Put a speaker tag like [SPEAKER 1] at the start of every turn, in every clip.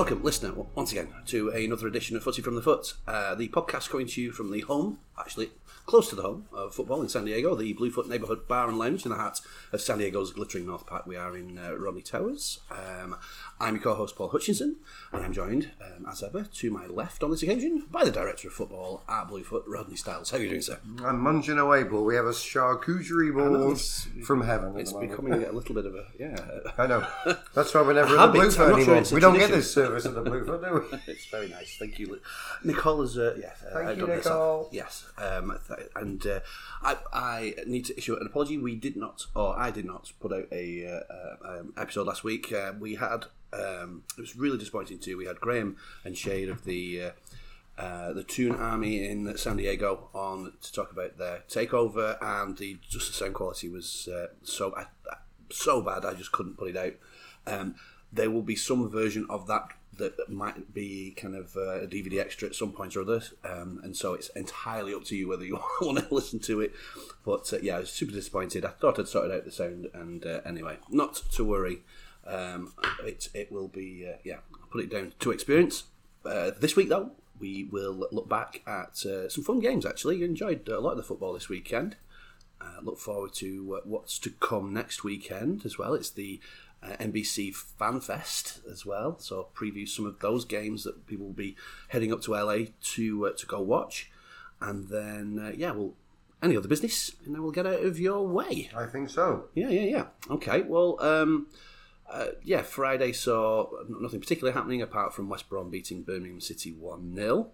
[SPEAKER 1] Welcome, listener, once again to another edition of Footy from the Foot, uh, the podcast coming to you from the home, actually close to the home of football in San Diego, the Bluefoot Neighbourhood Bar and Lounge in the heart of San Diego's glittering North Park. We are in uh, Rodney Towers. Um, I'm your co-host Paul Hutchinson, and I'm joined, um, as ever, to my left on this occasion by the director of football at Bluefoot, Rodney Styles. How are you doing, sir?
[SPEAKER 2] I'm munching away, Paul. We have a charcuterie board from heaven.
[SPEAKER 1] It's becoming a little bit of a yeah.
[SPEAKER 2] I know. That's why we're never in the Bluefoot
[SPEAKER 1] not sure
[SPEAKER 2] anymore. we don't get this service at the Bluefoot, do we?
[SPEAKER 1] It's very nice. Thank you. Nicole is, uh, yeah. uh,
[SPEAKER 2] Thank you,
[SPEAKER 1] done this
[SPEAKER 2] Nicole.
[SPEAKER 1] Yes. Um, th- and uh, I, I need to issue an apology. We did not, or I did not, put out a uh, uh, um, episode last week. Uh, we had, um, it was really disappointing too. We had Graham and Shade of the. Uh, uh, the Toon Army in San Diego on to talk about their takeover, and the just the sound quality was uh, so I, so bad I just couldn't put it out. Um, there will be some version of that that might be kind of uh, a DVD extra at some point or other, um, and so it's entirely up to you whether you want to listen to it. But uh, yeah, I was super disappointed. I thought I'd sorted out the sound, and uh, anyway, not to worry. Um, it it will be uh, yeah. I'll put it down to experience. Uh, this week though, we will look back at uh, some fun games. Actually, enjoyed a lot of the football this weekend. Uh, look forward to uh, what's to come next weekend as well. It's the uh, NBC Fan Fest as well, so I'll preview some of those games that people will be heading up to LA to uh, to go watch, and then uh, yeah, we'll any other business, and then we'll get out of your way.
[SPEAKER 2] I think so.
[SPEAKER 1] Yeah, yeah, yeah. Okay, well, um, uh, yeah, Friday saw nothing particularly happening apart from West Brom beating Birmingham City 1 0.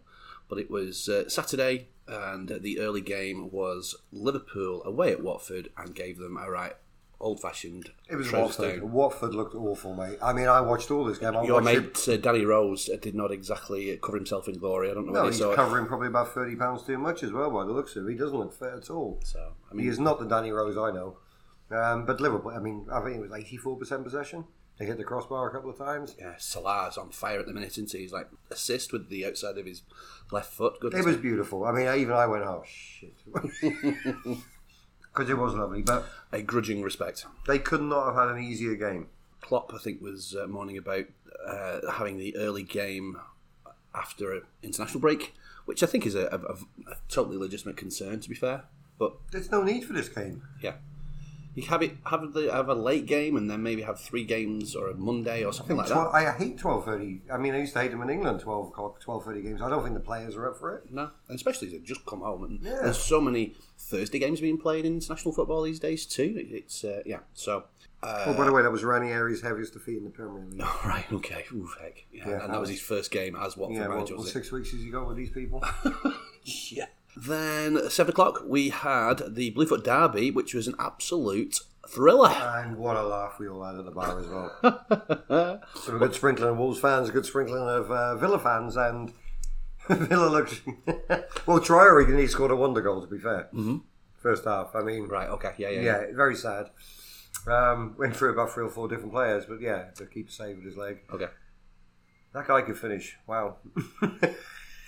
[SPEAKER 1] But it was uh, Saturday, and the early game was Liverpool away at Watford and gave them a right old fashioned
[SPEAKER 2] It was Watford.
[SPEAKER 1] down.
[SPEAKER 2] Watford looked awful, mate. I mean, I watched all this game. I
[SPEAKER 1] Your mate uh, Danny Rose uh, did not exactly cover himself in glory. I don't know
[SPEAKER 2] No, he's
[SPEAKER 1] saw it.
[SPEAKER 2] covering probably about thirty pounds too much as well by the looks of it. He doesn't look fit at all.
[SPEAKER 1] So, I
[SPEAKER 2] He is not the Danny Rose I know. Um, but Liverpool, I mean, I think it was eighty-four percent possession. They hit the crossbar a couple of times.
[SPEAKER 1] yeah, Salah's on fire at the minute, isn't he? He's like assist with the outside of his left foot. Good.
[SPEAKER 2] It was beautiful. I mean, even I went, oh shit, because it was lovely. But
[SPEAKER 1] a grudging respect.
[SPEAKER 2] they could not have had an easier game.
[SPEAKER 1] Klopp, I think, was uh, mourning about uh, having the early game after an international break, which I think is a, a, a totally legitimate concern, to be fair. But
[SPEAKER 2] There's no need for this game.
[SPEAKER 1] yeah, you have it have the have a late game and then maybe have three games or a Monday or something like that.
[SPEAKER 2] I hate twelve thirty. I mean, I used to hate them in England. Twelve o'clock, twelve thirty games. I don't think the players are up for it.
[SPEAKER 1] No, and especially they've just come home, and
[SPEAKER 2] Yeah.
[SPEAKER 1] there's so many Thursday games being played in international football these days too. It's uh, yeah, so. Uh,
[SPEAKER 2] oh, by the way, that was Ranieri's heaviest defeat in the Premier League.
[SPEAKER 1] Right, okay, Oof, heck. Yeah,
[SPEAKER 2] Yeah,
[SPEAKER 1] and that was his first game as Watford
[SPEAKER 2] yeah,
[SPEAKER 1] manager, was
[SPEAKER 2] six weeks has he got with these people?
[SPEAKER 1] Yeah. Then at seven o'clock we had the Bluefoot Derby, which was an absolute thriller.
[SPEAKER 2] and what a laugh we all had at the bar as well. so a good sprinkling of Wolves fans, a good sprinkling of uh, Villa fans, and Villa looked. well, Traore he scored a wonder goal. To be fair, mm-hmm. first half. I mean,
[SPEAKER 1] Right. Okay. Yeah. Yeah.
[SPEAKER 2] yeah, very sad. Um, went through about three or four different players, but yeah, the keeper saved his leg.
[SPEAKER 1] Okay.
[SPEAKER 2] That guy could finish. Wow.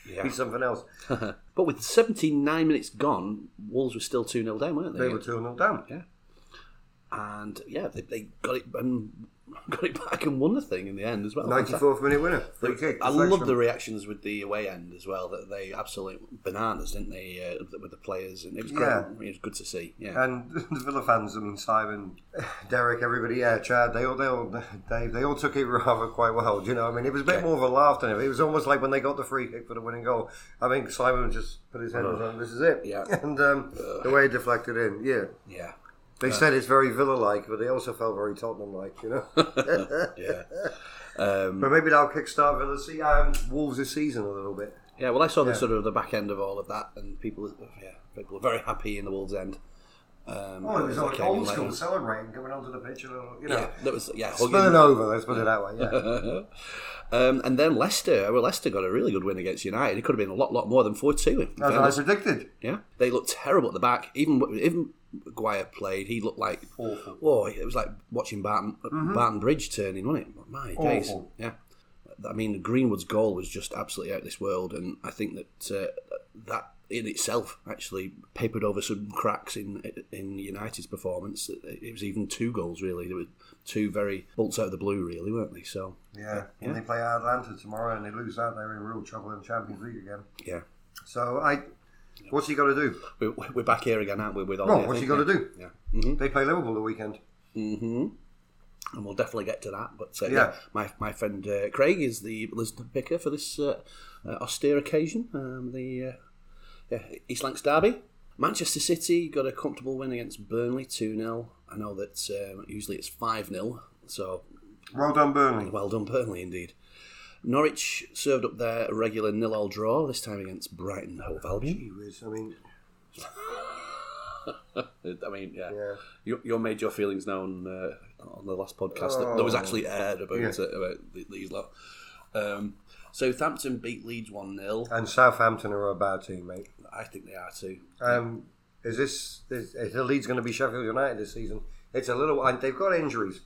[SPEAKER 1] Yeah.
[SPEAKER 2] He's something else.
[SPEAKER 1] but with seventy-nine minutes gone, Wolves were still two 0 down, weren't they?
[SPEAKER 2] They were 2 0 down.
[SPEAKER 1] Yeah. And yeah, they, they got it and got it back and won the thing in the end as well.
[SPEAKER 2] 94th minute winner. Free kick.
[SPEAKER 1] I love the reactions with the away end as well. That they absolutely bananas, didn't they, uh, with the players? And it was great.
[SPEAKER 2] Yeah.
[SPEAKER 1] It was good to see. Yeah.
[SPEAKER 2] And the Villa fans, I mean Simon, Derek, everybody, yeah, Chad, they all, they all, Dave, they all took it rather quite well. Do you know? I mean, it was a bit
[SPEAKER 1] Okay.
[SPEAKER 2] more of a laugh than it. It was almost like when they got the free kick for the winning goal. I think Simon just put his head on. This is it.
[SPEAKER 1] Yeah.
[SPEAKER 2] And um, the way he deflected in, yeah.
[SPEAKER 1] yeah.
[SPEAKER 2] They said it's very Villa-like, but they also felt very Tottenham-like. You know.
[SPEAKER 1] Yeah. Um,
[SPEAKER 2] but maybe that'll kickstart Villa see um, Wolves this season a little bit.
[SPEAKER 1] Yeah, well, I saw the
[SPEAKER 2] Yeah.
[SPEAKER 1] sort of the back end of all of that, and people, yeah, people were very happy in the Wolves end. Um,
[SPEAKER 2] Oh, it was like old
[SPEAKER 1] later.
[SPEAKER 2] school celebrating, going onto the pitch, and you know,
[SPEAKER 1] Yeah, that was yeah.
[SPEAKER 2] spilling over. Let's put it that way. Yeah.
[SPEAKER 1] um, and then Leicester, well, Leicester got a really good win against United. It could have been a lot, lot more than four two.
[SPEAKER 2] As I predicted.
[SPEAKER 1] Yeah, they looked terrible at the back. Even even Guire played, he looked like
[SPEAKER 2] Awful.
[SPEAKER 1] oh, it was like watching Barton Barton Bridge turning, wasn't it? My days, yeah. I mean, Greenwood's goal was just absolutely out of this world, and I think that uh, that in itself actually papered over some cracks in in United's performance. It was even two goals really. There were two very bolts out of the blue, really, weren't they? So
[SPEAKER 2] Yeah, and they play Atalanta tomorrow, and they lose out. They're in real trouble in the Champions League again.
[SPEAKER 1] yeah,
[SPEAKER 2] So I, what's he got to do?
[SPEAKER 1] we're, we're back here again, aren't we? With all
[SPEAKER 2] Well, what's he got to do?
[SPEAKER 1] Yeah. hmm
[SPEAKER 2] They play Liverpool the weekend.
[SPEAKER 1] hmm And we'll definitely get to that. But uh, yeah.
[SPEAKER 2] Yeah.
[SPEAKER 1] my my friend uh, Craig is the listener picker for this uh, uh, austere occasion. Um, the uh, yeah, East Lancs derby. Manchester City got a comfortable win against Burnley, 2 0. I know that um, usually it's 5 0, so
[SPEAKER 2] Well done, Burnley.
[SPEAKER 1] well done, Burnley, indeed. Norwich served up their regular nil all draw, this time against Brighton Hove Albion.
[SPEAKER 2] Gee I mean,
[SPEAKER 1] I mean, yeah.
[SPEAKER 2] yeah.
[SPEAKER 1] You, you made your feelings known uh, on the last podcast that, that was actually aired about,
[SPEAKER 2] Yeah.
[SPEAKER 1] uh, about th- these lot. Um, Southampton beat Leeds 1 0.
[SPEAKER 2] And Southampton are a bad team, mate.
[SPEAKER 1] I think they are too.
[SPEAKER 2] Um, is this is, is the Leeds going to be Sheffield United this season? It's a little, and they've got injuries.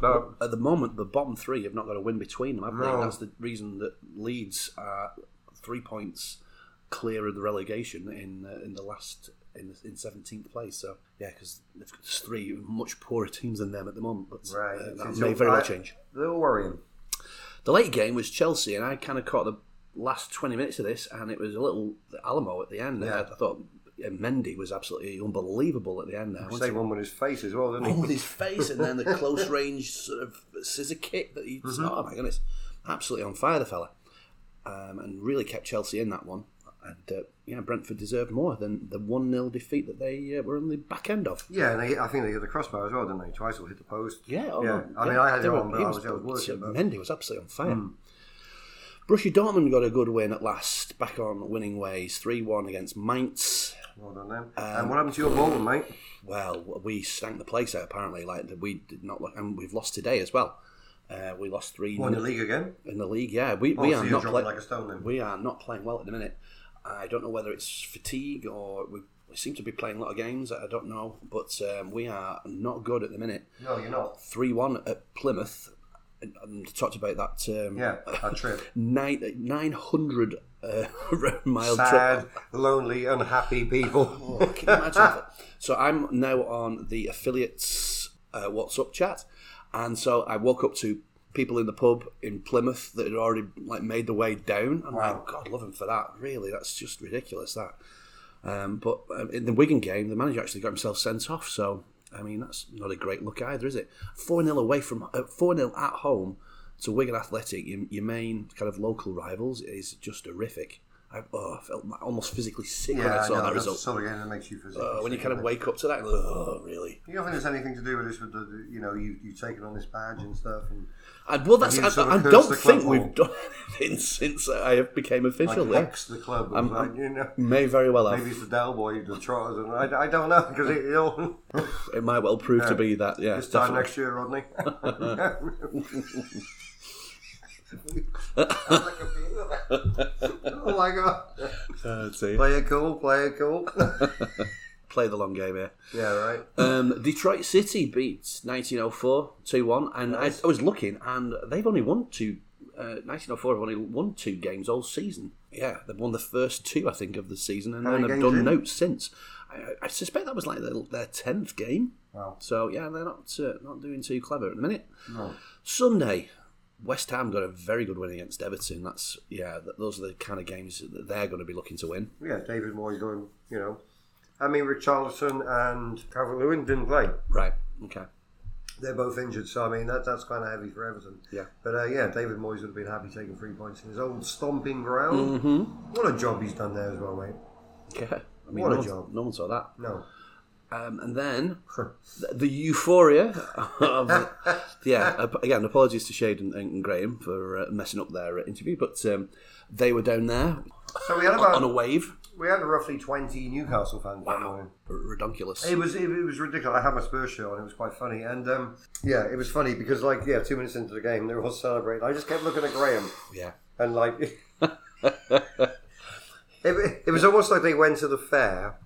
[SPEAKER 2] But
[SPEAKER 1] At the moment, the bottom three have not got a win between them, have they?
[SPEAKER 2] No.
[SPEAKER 1] That's the reason that Leeds are three points clear of the relegation in uh, in the last in in seventeenth place. So yeah, because there's three much poorer teams than them at the moment. But
[SPEAKER 2] right,
[SPEAKER 1] uh, that may very well change.
[SPEAKER 2] They're worrying.
[SPEAKER 1] The late game was Chelsea, and I kind of caught the last 20 minutes of this, and it was a little Alamo at the end.
[SPEAKER 2] Yeah.
[SPEAKER 1] I, I thought uh, Mendy was absolutely unbelievable at the end there. he?
[SPEAKER 2] one with his face as well, didn't
[SPEAKER 1] One
[SPEAKER 2] he?
[SPEAKER 1] with his face, and then the close range sort of scissor kick that he.
[SPEAKER 2] Mm-hmm.
[SPEAKER 1] Oh my goodness, absolutely on fire, the fella, um, and really kept Chelsea in that one. And uh, yeah, Brentford deserved more than the one 0 defeat that they uh, were on the back end of.
[SPEAKER 2] Yeah, and they, I think they hit the crossbar as well, didn't they? Twice or hit the post.
[SPEAKER 1] Yeah, oh,
[SPEAKER 2] yeah. I mean,
[SPEAKER 1] yeah,
[SPEAKER 2] I had it on, but I
[SPEAKER 1] was-
[SPEAKER 2] was, I was working. but-
[SPEAKER 1] Mendy was absolutely on fire. Borussia Dortmund got a good win at last, back on winning ways, three one against Mainz.
[SPEAKER 2] Well done, them.
[SPEAKER 1] Um,
[SPEAKER 2] and what happened to your Bolton, mate?
[SPEAKER 1] Well, we stank the place out apparently. Like we did not, look, and we've lost today as well. Uh, we lost three
[SPEAKER 2] in the league again?
[SPEAKER 1] in the league. Yeah, we,
[SPEAKER 2] Oh,
[SPEAKER 1] we
[SPEAKER 2] so
[SPEAKER 1] are not playing.
[SPEAKER 2] like a stone then.
[SPEAKER 1] we are not playing well at the minute. I don't know whether it's fatigue or we, we seem to be playing a lot of games. I don't know, but um, we are not good at the minute.
[SPEAKER 2] No, you're not.
[SPEAKER 1] Three one at Plymouth. And, and talked about that. Um,
[SPEAKER 2] Yeah, that trip.
[SPEAKER 1] nine nine hundred uh, mile
[SPEAKER 2] Sad,
[SPEAKER 1] trip.
[SPEAKER 2] lonely, unhappy people.
[SPEAKER 1] Oh, can you imagine that? So I'm now on the affiliates uh, WhatsApp chat, and so I woke up to people in the pub in Plymouth that had already like made the way down. I'm
[SPEAKER 2] Wow.
[SPEAKER 1] like, God, love him for that. Really, that's just ridiculous. That. Um, but um, in the Wigan game, the manager actually got himself sent off. So I mean, that's not a great look either, is it? Four 0 away from uh, four 0 at home to Wigan Athletic, your, your main kind of local rivals, is just horrific. I, oh, I felt almost physically sick when I
[SPEAKER 2] yeah,
[SPEAKER 1] saw
[SPEAKER 2] no,
[SPEAKER 1] that
[SPEAKER 2] that's
[SPEAKER 1] result.
[SPEAKER 2] the sort of game that makes you physically
[SPEAKER 1] Uh, when you kind of wake up to that, oh, really?
[SPEAKER 2] You don't think there's anything to do with this with the, you know, you, you've taken on this badge and stuff and
[SPEAKER 1] And, well, that's
[SPEAKER 2] you
[SPEAKER 1] I,
[SPEAKER 2] sort of
[SPEAKER 1] I don't think we've
[SPEAKER 2] or-
[SPEAKER 1] done anything since I became
[SPEAKER 2] like
[SPEAKER 1] official. yeah.
[SPEAKER 2] the club. It
[SPEAKER 1] I'm-
[SPEAKER 2] like, you know,
[SPEAKER 1] May very well have.
[SPEAKER 2] maybe it's the Del Boy, the Trotters, and I, I don't know because it,
[SPEAKER 1] It might well prove to be that. Yeah,
[SPEAKER 2] this time next year, Rodney. oh my god!
[SPEAKER 1] Uh.
[SPEAKER 2] Play it cool, play it cool.
[SPEAKER 1] Play the long game here.
[SPEAKER 2] yeah, right.
[SPEAKER 1] Um, Detroit City beats 1904 2 1, and I, I was looking, and they've only won two. Uh, 1904 have only won two games all season. Yeah, they've won the first two, I think, of the season, and
[SPEAKER 2] How
[SPEAKER 1] then have done
[SPEAKER 2] in?
[SPEAKER 1] notes since. I, I suspect that was like their, their 10th game.
[SPEAKER 2] Wow.
[SPEAKER 1] So, yeah, they're not uh, not doing too clever at the minute.
[SPEAKER 2] No.
[SPEAKER 1] Sunday, West Ham got a very good win against Everton. That's yeah, those are the kind of games that they're going to be looking to win.
[SPEAKER 2] Yeah, David Moyes going, you know. I mean, Richarlison and Calvert Lewin didn't play.
[SPEAKER 1] Right. Okay.
[SPEAKER 2] They're both injured, so I mean that that's kind of heavy for Everton.
[SPEAKER 1] Yeah.
[SPEAKER 2] But uh, yeah, David Moyes would have been happy taking three points in his old stomping ground.
[SPEAKER 1] Mm-hmm.
[SPEAKER 2] What a job he's done there as well, mate.
[SPEAKER 1] Yeah. I mean,
[SPEAKER 2] What a
[SPEAKER 1] no, one-
[SPEAKER 2] job.
[SPEAKER 1] no one saw that.
[SPEAKER 2] No.
[SPEAKER 1] Um, and then the, euphoria of yeah. Again, apologies to Shade and, and Graham for uh, messing up their uh, interview, but um, they were down there
[SPEAKER 2] So we had about,
[SPEAKER 1] on a wave.
[SPEAKER 2] we had roughly twenty Newcastle fans that morning.
[SPEAKER 1] Redonkulous.
[SPEAKER 2] It was it, it was ridiculous. I had my Spurs shirt on. It was quite funny, and um, yeah, it was funny because like yeah, two minutes into the game, they were all celebrating. I just kept looking at Graham
[SPEAKER 1] Yeah.
[SPEAKER 2] and like it, it was almost like they went to the fair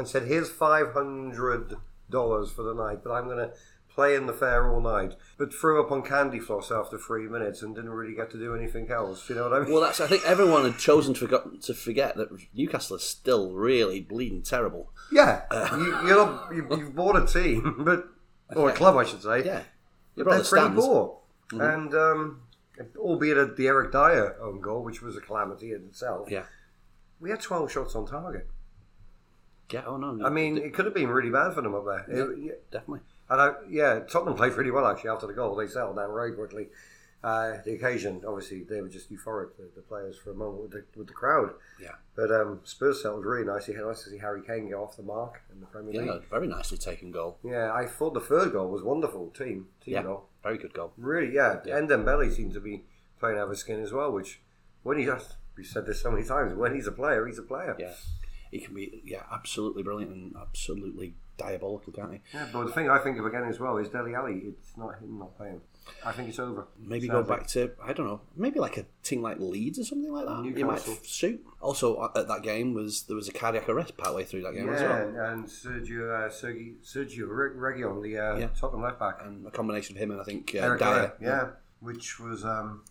[SPEAKER 2] and said, "Here's five hundred dollars for the night, but I'm going to play in the fair all night, but threw up on candy floss after three minutes and didn't really get to do anything else. You know what I mean?
[SPEAKER 1] Well, that's. I think everyone had chosen to forget to forget that Newcastle is still really bleeding terrible.
[SPEAKER 2] yeah, you, you're not, you, you've bought a team, but or a club, I should say.
[SPEAKER 1] Yeah, you brought
[SPEAKER 2] they're
[SPEAKER 1] the
[SPEAKER 2] pretty poor. And um, albeit at the Eric Dier own goal, which was a calamity in itself,
[SPEAKER 1] Yeah,
[SPEAKER 2] we had 12 shots on target.
[SPEAKER 1] Yeah. Oh no,
[SPEAKER 2] I mean, it could have been really bad for them up there. It- yeah,
[SPEAKER 1] definitely.
[SPEAKER 2] and I, yeah, Tottenham played really well actually after the goal. They settled down very quickly. Uh, the occasion, obviously, they were just euphoric, the, the players, for a moment with the, with the crowd.
[SPEAKER 1] Yeah.
[SPEAKER 2] But um, Spurs settled really nicely. Nice to see Harry Kane get off the mark in the Premier
[SPEAKER 1] Yeah, very nicely taken goal.
[SPEAKER 2] Yeah, I thought the third goal was wonderful. Team, team
[SPEAKER 1] Yeah,
[SPEAKER 2] goal.
[SPEAKER 1] very good goal.
[SPEAKER 2] Really, yeah.
[SPEAKER 1] Yeah.
[SPEAKER 2] And Ndombele seemed to be playing out of his skin as well, which, when he we said this so many times, when he's a player, he's a player.
[SPEAKER 1] Yeah, he can be. Yeah, absolutely brilliant and absolutely diabolical, can't he?
[SPEAKER 2] Yeah, but the thing I think of again as well is Dele Alli. It's not him not playing. I think it's over.
[SPEAKER 1] Maybe
[SPEAKER 2] Sadly.
[SPEAKER 1] go back to I don't know, maybe like a team like Leeds or something like that. You might
[SPEAKER 2] Newcastle.
[SPEAKER 1] f- suit. Also at that game was there was a cardiac arrest partway through that game as
[SPEAKER 2] Yeah,
[SPEAKER 1] well,
[SPEAKER 2] and Sergio uh, Sergio, Sergio Re- Reguilon, the uh,
[SPEAKER 1] Yeah.
[SPEAKER 2] Tottenham left back,
[SPEAKER 1] and a combination of him and I think uh,
[SPEAKER 2] Eric
[SPEAKER 1] Dier.
[SPEAKER 2] Dier, yeah, which was um,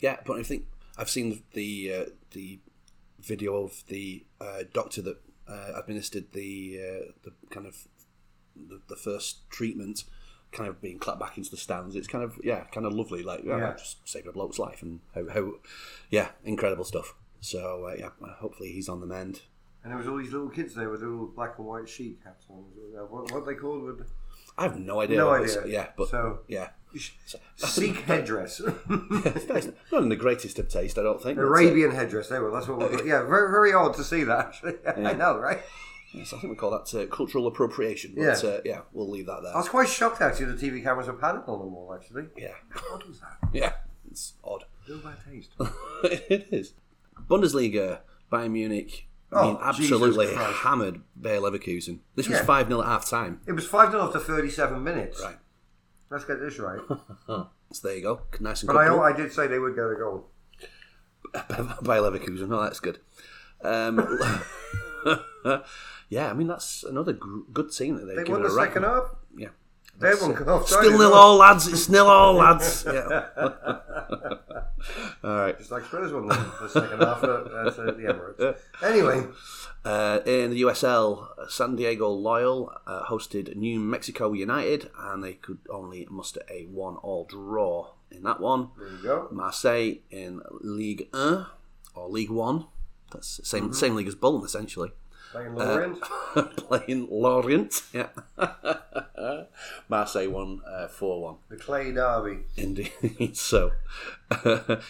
[SPEAKER 1] Yeah, but I think I've seen the uh, the video of the uh, doctor that uh, administered the uh, the kind of the, the first treatment, kind of being clapped back into the stands. It's kind of yeah, kind of lovely. Like yeah,
[SPEAKER 2] Yeah.
[SPEAKER 1] just saving a bloke's life and how, how yeah, incredible stuff. So uh, yeah, hopefully he's on the mend.
[SPEAKER 2] and there was all these little kids there with little black and white sheet caps on. What, what they called would
[SPEAKER 1] I have no idea.
[SPEAKER 2] no idea.
[SPEAKER 1] it's- Yeah, but
[SPEAKER 2] so
[SPEAKER 1] yeah,
[SPEAKER 2] Sikh headdress,
[SPEAKER 1] not in the greatest of taste, I don't think. uh,
[SPEAKER 2] Arabian headdress. There we. That's what. We're, yeah, very very odd to see that. Actually, I know, right?
[SPEAKER 1] yes, I think we call that uh, cultural appropriation. But
[SPEAKER 2] Yeah.
[SPEAKER 1] uh, yeah, we'll leave that there.
[SPEAKER 2] I was quite shocked actually. The TV cameras were panning on them all. Actually,
[SPEAKER 1] Yeah.
[SPEAKER 2] what was that?
[SPEAKER 1] Yeah, it's odd.
[SPEAKER 2] No bad taste.
[SPEAKER 1] it is. Bundesliga, Bayern Munich. I
[SPEAKER 2] Oh,
[SPEAKER 1] mean, absolutely hammered Bayer Leverkusen. This was
[SPEAKER 2] Yeah.
[SPEAKER 1] 5 0 at half time.
[SPEAKER 2] It was five 0 after thirty-seven minutes.
[SPEAKER 1] Right.
[SPEAKER 2] Let's get this right.
[SPEAKER 1] So there you go. Nice and
[SPEAKER 2] But I. I did say they would get a goal.
[SPEAKER 1] Bayer Leverkusen. Oh, that's good. Um, yeah, I mean, that's another gr- good team that they've
[SPEAKER 2] They
[SPEAKER 1] given
[SPEAKER 2] won the
[SPEAKER 1] a
[SPEAKER 2] second half.
[SPEAKER 1] Yeah.
[SPEAKER 2] They won half.
[SPEAKER 1] Still nil all, lads. It's nil all, lads. Yeah. All right.
[SPEAKER 2] Just like Spurs won the, second half at, uh, the Emirates. Anyway,
[SPEAKER 1] Uh, in the USL, San Diego Loyal uh, hosted New Mexico United, and they could only muster a one-all draw in that one.
[SPEAKER 2] there you go.
[SPEAKER 1] Marseille in Ligue 1 or League One. That's the same
[SPEAKER 2] Mm-hmm.
[SPEAKER 1] same league as Bolton essentially.
[SPEAKER 2] Playing
[SPEAKER 1] Uh,
[SPEAKER 2] Lorient.
[SPEAKER 1] Playing Lorient, yeah. Marseille won uh, four one.
[SPEAKER 2] the Clay Derby.
[SPEAKER 1] Indeed. So,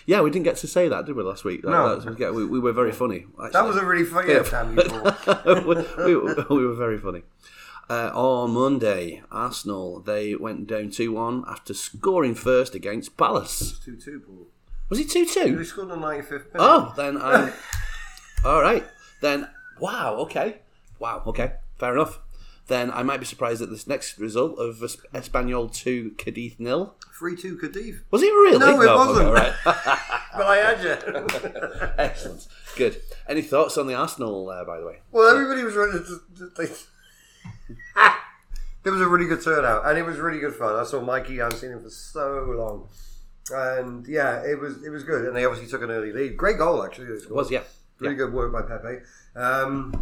[SPEAKER 1] yeah, we didn't get to say that, did we, last week? That-
[SPEAKER 2] No.
[SPEAKER 1] that was- yeah, we, we were very funny.
[SPEAKER 2] That was a really funny yeah. time you
[SPEAKER 1] we, we, we were very funny. Uh, on Monday, Arsenal they went down two one after scoring first against Palace.
[SPEAKER 2] 2 2, Paul.
[SPEAKER 1] Was it two
[SPEAKER 2] They
[SPEAKER 1] two?
[SPEAKER 2] scored the 95th minute.
[SPEAKER 1] Oh, then I'm all right. Then wow, okay, wow, okay, fair enough. Then I might be surprised at this next result of Es- Espanyol two Cadiz nil.
[SPEAKER 2] 3 2 Cadiz.
[SPEAKER 1] Was it really?
[SPEAKER 2] No, it
[SPEAKER 1] okay,
[SPEAKER 2] wasn't.
[SPEAKER 1] all right.
[SPEAKER 2] But I had you.
[SPEAKER 1] Excellent, good. Any thoughts on the Arsenal, uh, by the way?
[SPEAKER 2] well, everybody was to- they... There was a really good turnout, and it was really good fun. I saw Mikey. I haven't seen him for so long, and yeah, it was it was good. And they obviously took an early lead. Great goal, actually. scored.
[SPEAKER 1] Was yeah,
[SPEAKER 2] Really good work by Pepe. Um,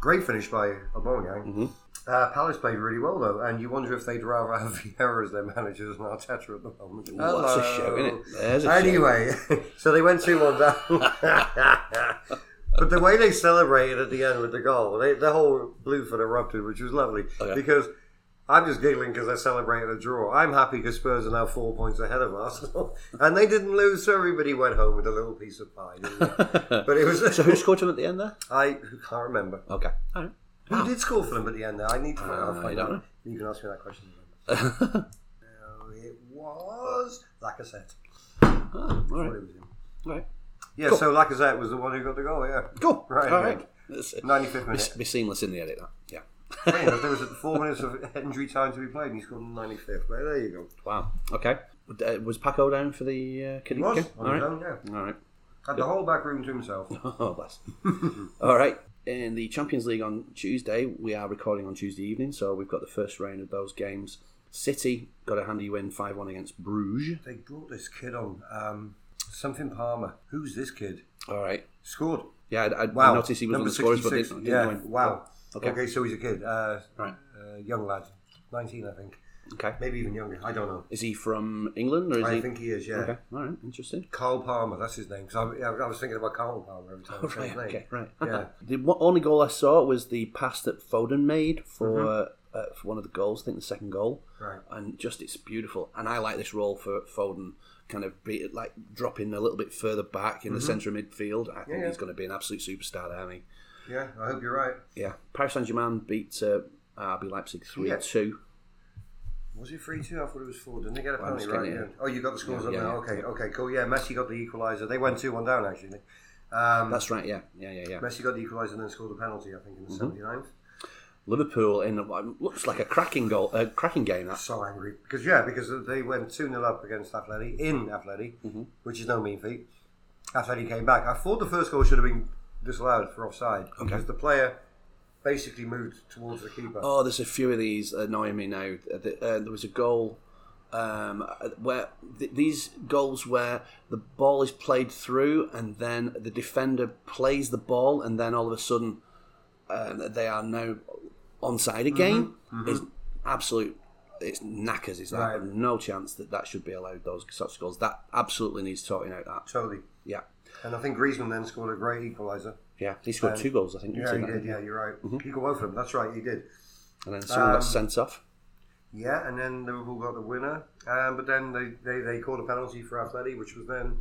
[SPEAKER 2] great finish by Aubameyang.
[SPEAKER 1] Mm-hmm.
[SPEAKER 2] Uh, Palace played really well though, and you wonder if they'd rather have Vieira as their manager than Arteta at the moment.
[SPEAKER 1] Well, that's a show, isn't it? There's a show.
[SPEAKER 2] anyway, so they went two one down. but the way they celebrated at the end with the goal, they, the whole blue Bluefoot erupted, which was lovely
[SPEAKER 1] Okay.
[SPEAKER 2] because. I'm just giggling because they're celebrating a draw. I'm happy because Spurs are now four points ahead of Arsenal, and they didn't lose, so everybody went home with a little piece of pie. But it was
[SPEAKER 1] So who scored them at the end there?
[SPEAKER 2] I can't remember.
[SPEAKER 1] Okay, all right.
[SPEAKER 2] Who did score for them at the end? There, I need to find
[SPEAKER 1] Uh,
[SPEAKER 2] I'll find
[SPEAKER 1] I don't
[SPEAKER 2] out.
[SPEAKER 1] know.
[SPEAKER 2] You can ask me that question. no, it was Lacazette.
[SPEAKER 1] Ah, all right,
[SPEAKER 2] it was in.
[SPEAKER 1] all right.
[SPEAKER 2] Yeah,
[SPEAKER 1] Cool.
[SPEAKER 2] so Lacazette was the one who got the goal. Yeah,
[SPEAKER 1] Cool.
[SPEAKER 2] Right,
[SPEAKER 1] All right. It's-
[SPEAKER 2] 95th
[SPEAKER 1] Be,
[SPEAKER 2] minute.
[SPEAKER 1] be seamless in the edit. That. Yeah.
[SPEAKER 2] Enough, there was four minutes of injury time to be played, and he scored in the 95th. But there you go.
[SPEAKER 1] Wow. Okay. Uh, was Paco down for the uh,
[SPEAKER 2] He was on
[SPEAKER 1] All
[SPEAKER 2] own. Yeah,
[SPEAKER 1] All right.
[SPEAKER 2] had the whole back room to himself.
[SPEAKER 1] Oh, bless. All right. In the Champions League on Tuesday, we are recording on Tuesday evening, so we've got the first round of those games City got a handy win 5 1 against Bruges.
[SPEAKER 2] They brought this kid on, um, something Palmer. Who's this kid?
[SPEAKER 1] All right.
[SPEAKER 2] Scored.
[SPEAKER 1] Yeah, I, I,
[SPEAKER 2] Wow.
[SPEAKER 1] I noticed he was on
[SPEAKER 2] Number
[SPEAKER 1] the scorers, but
[SPEAKER 2] 66.
[SPEAKER 1] didn't, didn't
[SPEAKER 2] yeah.
[SPEAKER 1] him.
[SPEAKER 2] Wow.
[SPEAKER 1] Okay.
[SPEAKER 2] Okay. so he's a kid. Uh,
[SPEAKER 1] Right.
[SPEAKER 2] uh, young lad. 19, I think.
[SPEAKER 1] Okay.
[SPEAKER 2] Maybe even younger. I don't know.
[SPEAKER 1] Is he from England or is
[SPEAKER 2] I
[SPEAKER 1] he?
[SPEAKER 2] think he is, yeah.
[SPEAKER 1] Okay. All right. Interesting.
[SPEAKER 2] Carl Palmer, that's his name. Because I, I was thinking about Carl Palmer every time said
[SPEAKER 1] Right. Okay. Right.
[SPEAKER 2] Yeah.
[SPEAKER 1] the only goal I saw was the pass that Foden made for,
[SPEAKER 2] Mm-hmm.
[SPEAKER 1] uh, for one of the goals. I think the second goal.
[SPEAKER 2] Right.
[SPEAKER 1] And just it's beautiful. And I like this role for Foden, kind of be like dropping a little bit further back in the centre of midfield. I think
[SPEAKER 2] Mm-hmm. Yeah, yeah.
[SPEAKER 1] he's going to be an absolute superstar there. I mean,
[SPEAKER 2] Yeah, I hope you're right.
[SPEAKER 1] yeah. Paris Saint Germain beat uh, RB Leipzig three two.
[SPEAKER 2] Was it 3 2? I thought it was 4. Didn't they get a penalty right? Yeah. Oh, you got the scores
[SPEAKER 1] Yeah,
[SPEAKER 2] up
[SPEAKER 1] yeah,
[SPEAKER 2] now?
[SPEAKER 1] yeah.
[SPEAKER 2] Okay, okay, cool. Yeah, Messi got the equaliser. They went 2 1 down, actually. Um,
[SPEAKER 1] That's right. Yeah. Yeah. Yeah. Yeah.
[SPEAKER 2] Messi got the equaliser and then scored a penalty, I think, in the
[SPEAKER 1] Mm-hmm.
[SPEAKER 2] 79th.
[SPEAKER 1] Liverpool in what looks like a cracking goal, a cracking game. That
[SPEAKER 2] So angry. Because, yeah, because they went 2 0 up against Atleti, in Atleti,
[SPEAKER 1] Mm-hmm.
[SPEAKER 2] which is no mean feat. Atleti came back. I thought the first goal should have been disallowed for offside because the player basically moved towards the keeper.
[SPEAKER 1] Oh, there's a few of these annoying me now. Uh, the- uh, there was a goal um, where th- these goals where the ball is played through and then the defender plays the ball and then all of a sudden uh, they are now onside again. Is absolute. It's knackers. Is that
[SPEAKER 2] Right.
[SPEAKER 1] no chance that that should be allowed? Those such goals that absolutely needs sorting out. That
[SPEAKER 2] Totally.
[SPEAKER 1] Yeah,
[SPEAKER 2] And I think Griezmann then scored a great equaliser.
[SPEAKER 1] yeah. He scored
[SPEAKER 2] Um,
[SPEAKER 1] two goals, I think.
[SPEAKER 2] Yeah, he
[SPEAKER 1] he?
[SPEAKER 2] did. Yeah, you're right.
[SPEAKER 1] Mm-hmm.
[SPEAKER 2] He got both of them. That's right, he did.
[SPEAKER 1] And then someone got
[SPEAKER 2] Um,
[SPEAKER 1] sent off.
[SPEAKER 2] Yeah, and then Liverpool got the winner. Um, but then they, they, they called a penalty for Atleti, which was then,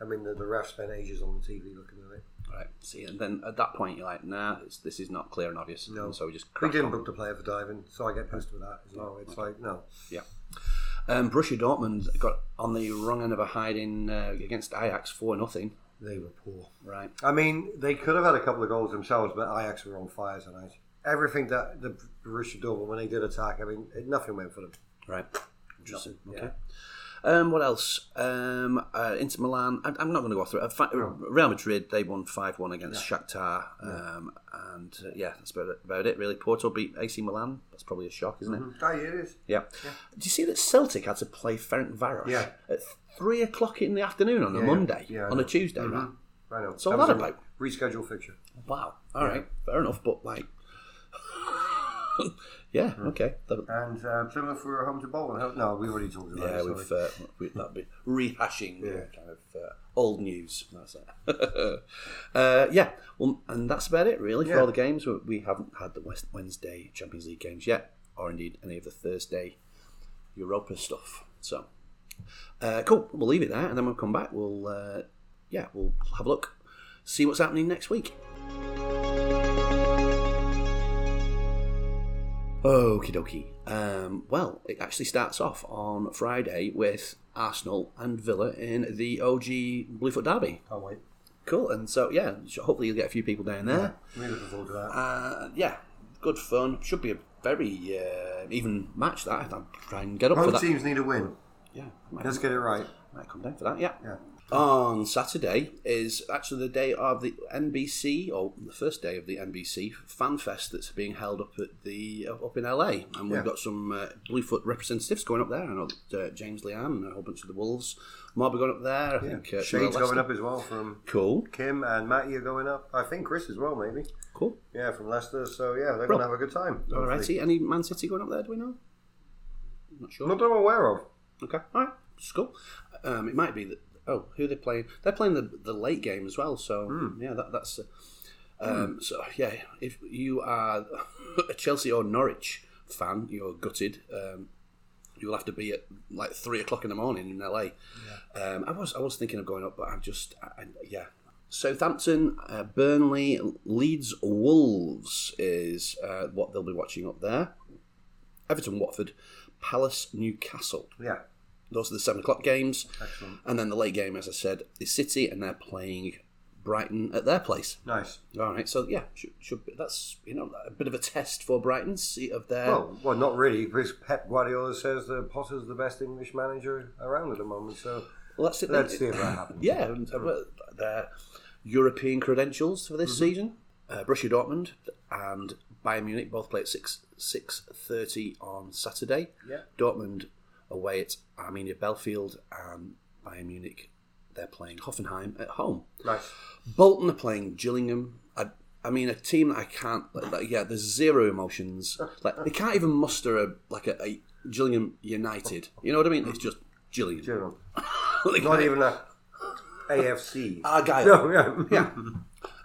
[SPEAKER 2] I mean, the, the ref spent ages on the TV looking at it.
[SPEAKER 1] Right. See, and then at that point you're like, nah, it's, this is not clear and obvious.
[SPEAKER 2] No.
[SPEAKER 1] And so we just crack
[SPEAKER 2] didn't
[SPEAKER 1] on.
[SPEAKER 2] book the player for diving, so I get pissed with that as well. It's like, no.
[SPEAKER 1] Yeah. Um, Borussia Dortmund got on the wrong end of a hiding uh, against Ajax four nothing.
[SPEAKER 2] They were poor.
[SPEAKER 1] Right.
[SPEAKER 2] I mean, they could have had a couple of goals themselves, but Ajax were on fire tonight. Everything that the Borussia Dortmund, when they did attack, I mean, nothing went for them.
[SPEAKER 1] Right. Interesting.
[SPEAKER 2] Yeah.
[SPEAKER 1] Okay. Um, what else? Um, uh, Inter Milan. I, I'm not going to go through it. Real Madrid. They won five one against Shakhtar. Um, and uh, yeah, that's about it, about it. Really. Porto beat AC Milan. That's probably a shock, isn't it?
[SPEAKER 2] Oh, yeah, it is.
[SPEAKER 1] Yeah. Do you see that Celtic had to play Ferencvaros
[SPEAKER 2] Yeah.
[SPEAKER 1] at three o'clock in the afternoon on a
[SPEAKER 2] Yeah,
[SPEAKER 1] Monday,
[SPEAKER 2] yeah,
[SPEAKER 1] on a Tuesday, right?
[SPEAKER 2] I know.
[SPEAKER 1] So
[SPEAKER 2] That a
[SPEAKER 1] about-
[SPEAKER 2] Rescheduled fixture.
[SPEAKER 1] Wow. All right. Fair enough. But like, yeah. Okay. That-
[SPEAKER 2] And uh, Plymouth were home to Bolton. No, we already talked about that.
[SPEAKER 1] yeah,
[SPEAKER 2] it.
[SPEAKER 1] we've uh, we, that'd be rehashing
[SPEAKER 2] Yeah.
[SPEAKER 1] kind of uh, old news. That's it. uh, yeah. Well, and that's about it really for
[SPEAKER 2] Yeah.
[SPEAKER 1] all the games. We- We haven't had the West Wednesday Champions League games yet, or indeed any of the Thursday Europa stuff. So uh, cool. We'll leave it there, and then we'll come back. We'll uh, yeah, we'll have a look, see what's happening next week. Okie dokie. Um, well, it actually starts off on Friday with Arsenal and Villa in the OG Bluefoot Derby.
[SPEAKER 2] Can't wait.
[SPEAKER 1] Cool. And so, yeah, hopefully you'll get a few people down there.
[SPEAKER 2] Really looking forward to that.
[SPEAKER 1] Uh, yeah, good fun. Should be a very uh, even match, that. I'll try and get up for
[SPEAKER 2] Both
[SPEAKER 1] that.
[SPEAKER 2] teams need a win.
[SPEAKER 1] Yeah,
[SPEAKER 2] Let's get it right.
[SPEAKER 1] might come down for that, yeah.
[SPEAKER 2] Yeah.
[SPEAKER 1] On Saturday is actually the day of the NBC, or the first day of the NBC Fan Fest that's being held up at the up in LA, and we've
[SPEAKER 2] Yeah.
[SPEAKER 1] got some uh, Bluefoot representatives going up there. I know that, uh, James Leanne and a whole bunch of the Wolves mob are going up there. I think uh,
[SPEAKER 2] Shade's going up as well from
[SPEAKER 1] Cool,
[SPEAKER 2] Kim and Matty are going up. I think Chris as well, maybe.
[SPEAKER 1] cool.
[SPEAKER 2] Yeah, from Leicester. So yeah, they're going to have a good time.
[SPEAKER 1] All righty. Any Man City going up there? Do we know? Not sure.
[SPEAKER 2] Not that I'm aware of.
[SPEAKER 1] Okay, all right, it's cool. Um, it might be that. Oh, who are they playing? They're playing the the late game as well. So
[SPEAKER 2] Hmm.
[SPEAKER 1] yeah, that, that's. Uh, um, So yeah, if you are a Chelsea or Norwich fan, you're gutted. Um, you'll have to be at like three o'clock in the morning in LA. Um, I was I was thinking of going up, but I'm just I, I- yeah. Southampton, uh, Burnley, Leeds, Wolves is uh, what they'll be watching up there. Everton, Watford, Palace, Newcastle.
[SPEAKER 2] Yeah.
[SPEAKER 1] Those are the seven o'clock games.
[SPEAKER 2] Excellent.
[SPEAKER 1] And then the late game, as I said, is City, and they're playing Brighton at their place.
[SPEAKER 2] Nice.
[SPEAKER 1] All right, so yeah, should, should be, that's you know a bit of a test for Brighton, see of their.
[SPEAKER 2] Well, well, not really, because Pep Guardiola says that Potter's the best English manager around at the moment. So
[SPEAKER 1] well, that's it.
[SPEAKER 2] let's see if that happens.
[SPEAKER 1] Yeah, and, uh, their European credentials for this
[SPEAKER 2] Mm-hmm.
[SPEAKER 1] season: uh, Borussia Dortmund and Bayern Munich both play at six six thirty on Saturday.
[SPEAKER 2] Yeah.
[SPEAKER 1] Dortmund away at Arminia Bielefeld and Bayern Munich. They're playing Hoffenheim at home.
[SPEAKER 2] Nice.
[SPEAKER 1] Bolton are playing Gillingham. I, I mean, a team that I can't. Like, yeah, there's zero emotions. Like they can't even muster a like a, a Gillingham United. You know what I mean? It's just Gillingham.
[SPEAKER 2] Gillingham.
[SPEAKER 1] Like,
[SPEAKER 2] Not even a AFC.
[SPEAKER 1] Argyle.
[SPEAKER 2] No, yeah.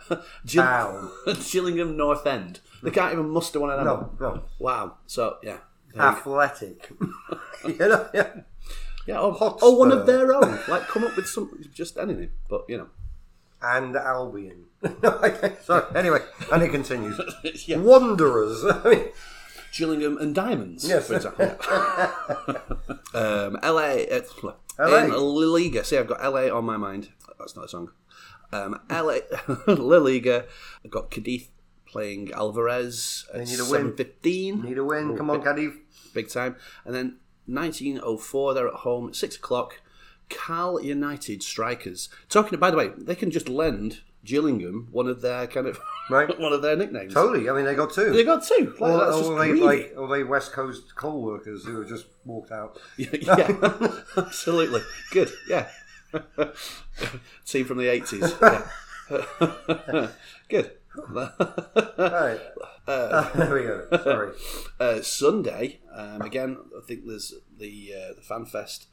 [SPEAKER 1] Yeah. Gill- Gillingham North End. They can't even muster one of them.
[SPEAKER 2] No, no.
[SPEAKER 1] Wow. So yeah.
[SPEAKER 2] Athletic. you know, yeah.
[SPEAKER 1] Yeah, or,
[SPEAKER 2] Hotspur.
[SPEAKER 1] or one of their own. Like, come up with some, just anything. But, you know.
[SPEAKER 2] And Albion. okay, sorry. Anyway, and it continues.
[SPEAKER 1] yeah.
[SPEAKER 2] Wanderers. I mean,
[SPEAKER 1] Gillingham and Diamonds,
[SPEAKER 2] Yes.
[SPEAKER 1] for example. um, LA, uh,
[SPEAKER 2] LA.
[SPEAKER 1] In La Liga. See, I've got LA on my mind. That's not a song. Um, LA, La Liga. I've got Cadiz playing Alaves at
[SPEAKER 2] need a win.
[SPEAKER 1] 7.15.
[SPEAKER 2] need a win. Come on, Cadiz.
[SPEAKER 1] big time. And then 1904, they're at home, at six o'clock. Cal United strikers. Talking, by the way, they can just lend Gillingham one of their kind of
[SPEAKER 2] Right.
[SPEAKER 1] one of their nicknames.
[SPEAKER 2] Totally. I mean, they got two.
[SPEAKER 1] They got two. Like,
[SPEAKER 2] or,
[SPEAKER 1] that's just
[SPEAKER 2] or they, like, or they West Coast coal workers who have just walked out.
[SPEAKER 1] yeah, absolutely. Good. Yeah. Team from the eighties. Yeah. Good.
[SPEAKER 2] Right. there we go. Sorry.
[SPEAKER 1] uh, Sunday, um, again, I think there's the uh, the fan fest.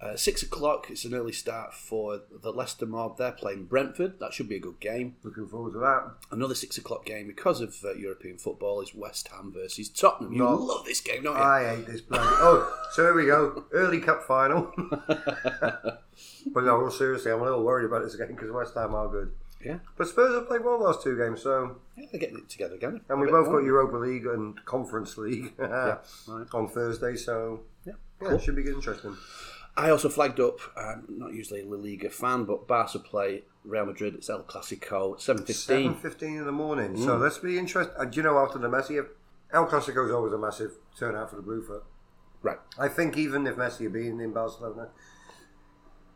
[SPEAKER 1] Uh, six o'clock. It's an early start for the Leicester mob. They're playing Brentford. That should be a good game.
[SPEAKER 2] Looking forward to that.
[SPEAKER 1] Another six o'clock game because of uh, European football is West Ham versus Tottenham. You love this game, don't you?
[SPEAKER 2] I hate this bloody. Oh, so here we go. Early cup final. but no, seriously, I'm a little worried about this game because West Ham are good.
[SPEAKER 1] Yeah,
[SPEAKER 2] But Spurs have played well last two games, so
[SPEAKER 1] yeah, they're getting it together again.
[SPEAKER 2] and we
[SPEAKER 1] A bit
[SPEAKER 2] both
[SPEAKER 1] more.
[SPEAKER 2] got Europa League and Conference League
[SPEAKER 1] right.
[SPEAKER 2] on Thursday, so
[SPEAKER 1] Yeah,
[SPEAKER 2] yeah,
[SPEAKER 1] cool.
[SPEAKER 2] it should be good, interesting.
[SPEAKER 1] I also flagged up. I'm not usually a La Liga fan, but Barca play Real Madrid. It's El Clasico, seven
[SPEAKER 2] Seven
[SPEAKER 1] fifteen.
[SPEAKER 2] fifteen in the morning. So let's be interested. Uh, do you know after the Messi, El Clasico is always a massive turnout for the Bluefoot.
[SPEAKER 1] Right.
[SPEAKER 2] I think even if Messi had been in Barcelona,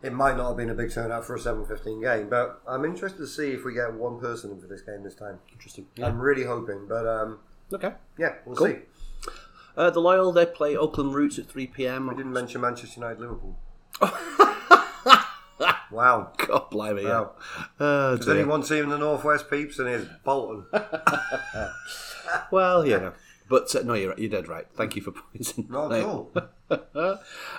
[SPEAKER 2] it might not have been a big turnout for a seven fifteen game. But I'm interested to see if we get one person in for this game this time.
[SPEAKER 1] Interesting.
[SPEAKER 2] I'm really hoping, but um,
[SPEAKER 1] Okay.
[SPEAKER 2] yeah, we'll
[SPEAKER 1] Cool.
[SPEAKER 2] see.
[SPEAKER 1] Uh, the Loyal they play Oakland Roots at three pm.
[SPEAKER 2] I didn't mention Manchester United Liverpool. wow.
[SPEAKER 1] God blimey, yeah.
[SPEAKER 2] Wow.
[SPEAKER 1] Oh,
[SPEAKER 2] There's
[SPEAKER 1] dear.
[SPEAKER 2] only one team in the Northwest, peeps, and it's Bolton.
[SPEAKER 1] Well, yeah. But uh, no, you're you're dead right. Thank you for pointing.
[SPEAKER 2] Not
[SPEAKER 1] that
[SPEAKER 2] at
[SPEAKER 1] out.
[SPEAKER 2] all.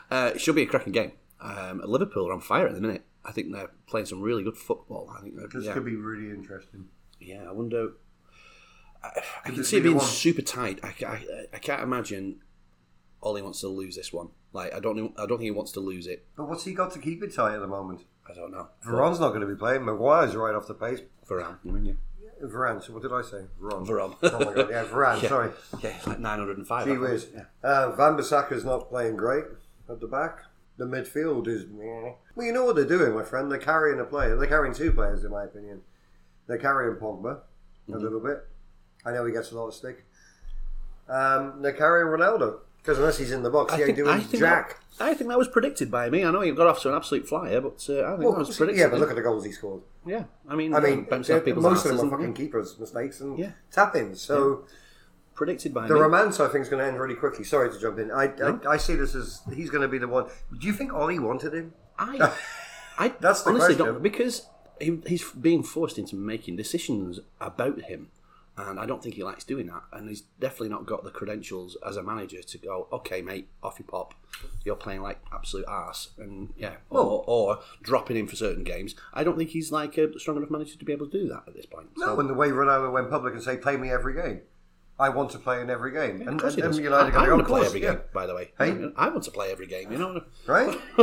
[SPEAKER 1] Uh, it should be a cracking game. Um, Liverpool are on fire at the minute. I think they're playing some really good football. I think
[SPEAKER 2] This
[SPEAKER 1] yeah,
[SPEAKER 2] could be really interesting.
[SPEAKER 1] yeah. I wonder. I, I can see it being
[SPEAKER 2] one-
[SPEAKER 1] super tight. I, I, I can't imagine Ollie wants to lose this one. Like I don't know. I don't think he wants to lose it.
[SPEAKER 2] But what's he got to keep it tight at the moment?
[SPEAKER 1] I don't know.
[SPEAKER 2] Varane's not going to be playing. Maguire's right off the pace.
[SPEAKER 1] Varane, you mean yeah?
[SPEAKER 2] Varane, so what did I say? Varane.
[SPEAKER 1] Varane.
[SPEAKER 2] oh my god, yeah, Varane,
[SPEAKER 1] Yeah.
[SPEAKER 2] sorry.
[SPEAKER 1] Yeah, like nine hundred and five.
[SPEAKER 2] Gee whiz. Uh, Wan-Bissaka's not playing great at the back. The midfield is. Well, you know what they're doing, my friend. They're carrying a player. They're carrying two players, in my opinion. They're carrying Pogba a little bit. I know he gets a lot of stick. Um, they're carrying Ronaldo because unless he's in the box, he ain't doing jack.
[SPEAKER 1] That, I think that was predicted by me. I know you got off to an absolute flyer, but uh, I think
[SPEAKER 2] Well,
[SPEAKER 1] that was predicted.
[SPEAKER 2] yeah, but look at the goals he scored.
[SPEAKER 1] yeah, I mean,
[SPEAKER 2] I mean,
[SPEAKER 1] bouncing
[SPEAKER 2] they're-
[SPEAKER 1] off people's
[SPEAKER 2] most of them are fucking keepers' mistakes and
[SPEAKER 1] Yeah.
[SPEAKER 2] tap-ins. So
[SPEAKER 1] predicted by
[SPEAKER 2] the
[SPEAKER 1] me.
[SPEAKER 2] romance, I think, is going to end really quickly. Sorry to jump in. I, I, I see this as he's going to be the one. Do you think Ollie wanted him?
[SPEAKER 1] I, I
[SPEAKER 2] That's the
[SPEAKER 1] honestly
[SPEAKER 2] question.
[SPEAKER 1] don't because he, he's being forced into making decisions about him, and I don't think he likes doing that. And he's definitely not got the credentials as a manager to go, okay, mate, off you pop. You're playing like absolute arse, and yeah, or, or dropping him for certain games. I don't think he's like a strong enough manager to be able to do that at this point.
[SPEAKER 2] No, and the way Ronaldo went public and say, "Play me every game." I want to play in every game, and,
[SPEAKER 1] Of course
[SPEAKER 2] and,
[SPEAKER 1] he does.
[SPEAKER 2] and United
[SPEAKER 1] I, I want to oh, play
[SPEAKER 2] course,
[SPEAKER 1] every
[SPEAKER 2] yeah.
[SPEAKER 1] game, by the way.
[SPEAKER 2] Hey?
[SPEAKER 1] I want to play every game, you know.
[SPEAKER 2] right?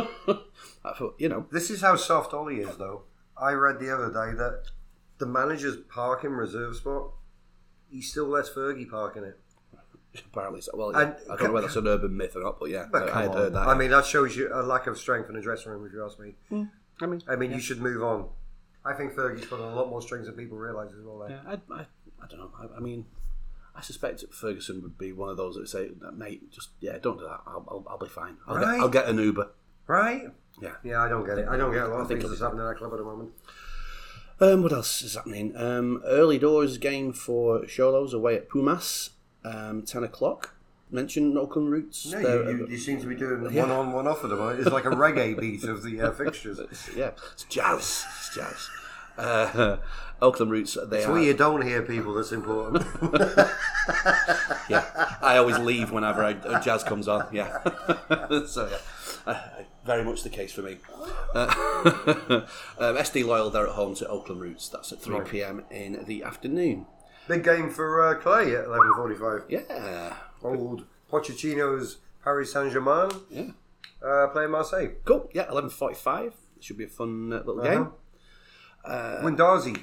[SPEAKER 1] I thought, you know,
[SPEAKER 2] This is how soft Ollie is, though. I read the other day that the manager's parking reserve spot, he still lets Fergie park in it.
[SPEAKER 1] apparently. So, well, yeah,
[SPEAKER 2] And-
[SPEAKER 1] I don't know whether that's an urban myth or not, but yeah,
[SPEAKER 2] But
[SPEAKER 1] I
[SPEAKER 2] come
[SPEAKER 1] had heard that.
[SPEAKER 2] I mean, that shows you a lack of strength in the dressing room, if you ask me.
[SPEAKER 1] Mm, I mean,
[SPEAKER 2] I mean, you should move on. I think Fergie's put on a lot more strings than people realise as well. There.
[SPEAKER 1] Yeah, I, I, I don't know. I, I mean, I suspect Ferguson would be one of those that would say, "Mate, just yeah, don't do that. I'll, I'll, I'll be fine. I'll,
[SPEAKER 2] Right.
[SPEAKER 1] get, I'll get an Uber."
[SPEAKER 2] Right?
[SPEAKER 1] Yeah.
[SPEAKER 2] Yeah, I don't get it. I don't get a lot of
[SPEAKER 1] think
[SPEAKER 2] things that's happening at that club at the moment.
[SPEAKER 1] Um, what else is happening? Um, early doors game for Xolos away at Pumas, um, 10 o'clock. Mentioned Oakland Roots.
[SPEAKER 2] Yeah, you, you, you seem to be doing
[SPEAKER 1] Yeah.
[SPEAKER 2] one on, one off at the moment. It's like a reggae beat of the uh, fixtures.
[SPEAKER 1] yeah, it's jazz. It's jazz. Uh, Oakland Roots, they
[SPEAKER 2] It's
[SPEAKER 1] are.
[SPEAKER 2] what you don't hear, people. That's important.
[SPEAKER 1] Yeah, I always leave whenever I, uh, jazz comes on. Yeah, so yeah, uh, very much the case for me. Uh, um, SD Loyal, they're at home to Oakland Roots. That's at three
[SPEAKER 2] Right.
[SPEAKER 1] pm in the afternoon.
[SPEAKER 2] Big game for uh, Clay at eleven forty-five.
[SPEAKER 1] Yeah,
[SPEAKER 2] Old Pochettino's Paris Saint Germain
[SPEAKER 1] yeah,
[SPEAKER 2] uh, playing Marseille.
[SPEAKER 1] cool. Yeah, eleven forty-five. Should be a fun uh, little
[SPEAKER 2] Uh-huh.
[SPEAKER 1] game. Uh,
[SPEAKER 2] Guendouzi,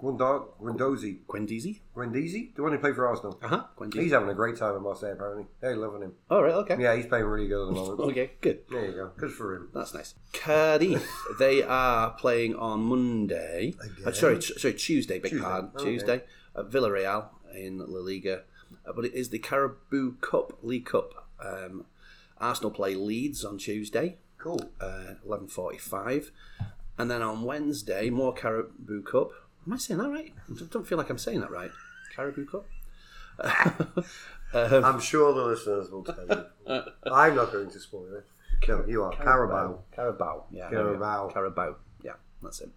[SPEAKER 2] Guendouzi,
[SPEAKER 1] Quendizi.
[SPEAKER 2] Guendouzi, the one who played for Arsenal.
[SPEAKER 1] Uh huh.
[SPEAKER 2] He's having a great time at Marseille. Apparently, they're loving him.
[SPEAKER 1] All right. Okay.
[SPEAKER 2] Yeah, he's playing really good at the moment.
[SPEAKER 1] Okay. Good.
[SPEAKER 2] There you go. Good for him.
[SPEAKER 1] That's nice. Cadiz, they are playing on Monday. Uh, sorry, t- sorry, Tuesday. Big
[SPEAKER 2] Tuesday.
[SPEAKER 1] pardon.
[SPEAKER 2] Okay.
[SPEAKER 1] Tuesday at Villarreal in La Liga, uh, but it is the Carabao Cup League Cup. Um, Arsenal play Leeds on Tuesday,
[SPEAKER 2] Cool.
[SPEAKER 1] uh, eleven forty-five, and then on Wednesday more Carabao Cup. Am I saying that right? I don't feel like I'm saying that right. Carabao Cup.
[SPEAKER 2] Uh, I'm um, sure the listeners will tell you. I'm not going to spoil it. No, you are. Carabao.
[SPEAKER 1] Carabao. Yeah.
[SPEAKER 2] Carabao.
[SPEAKER 1] Carabao. Yeah, that's it.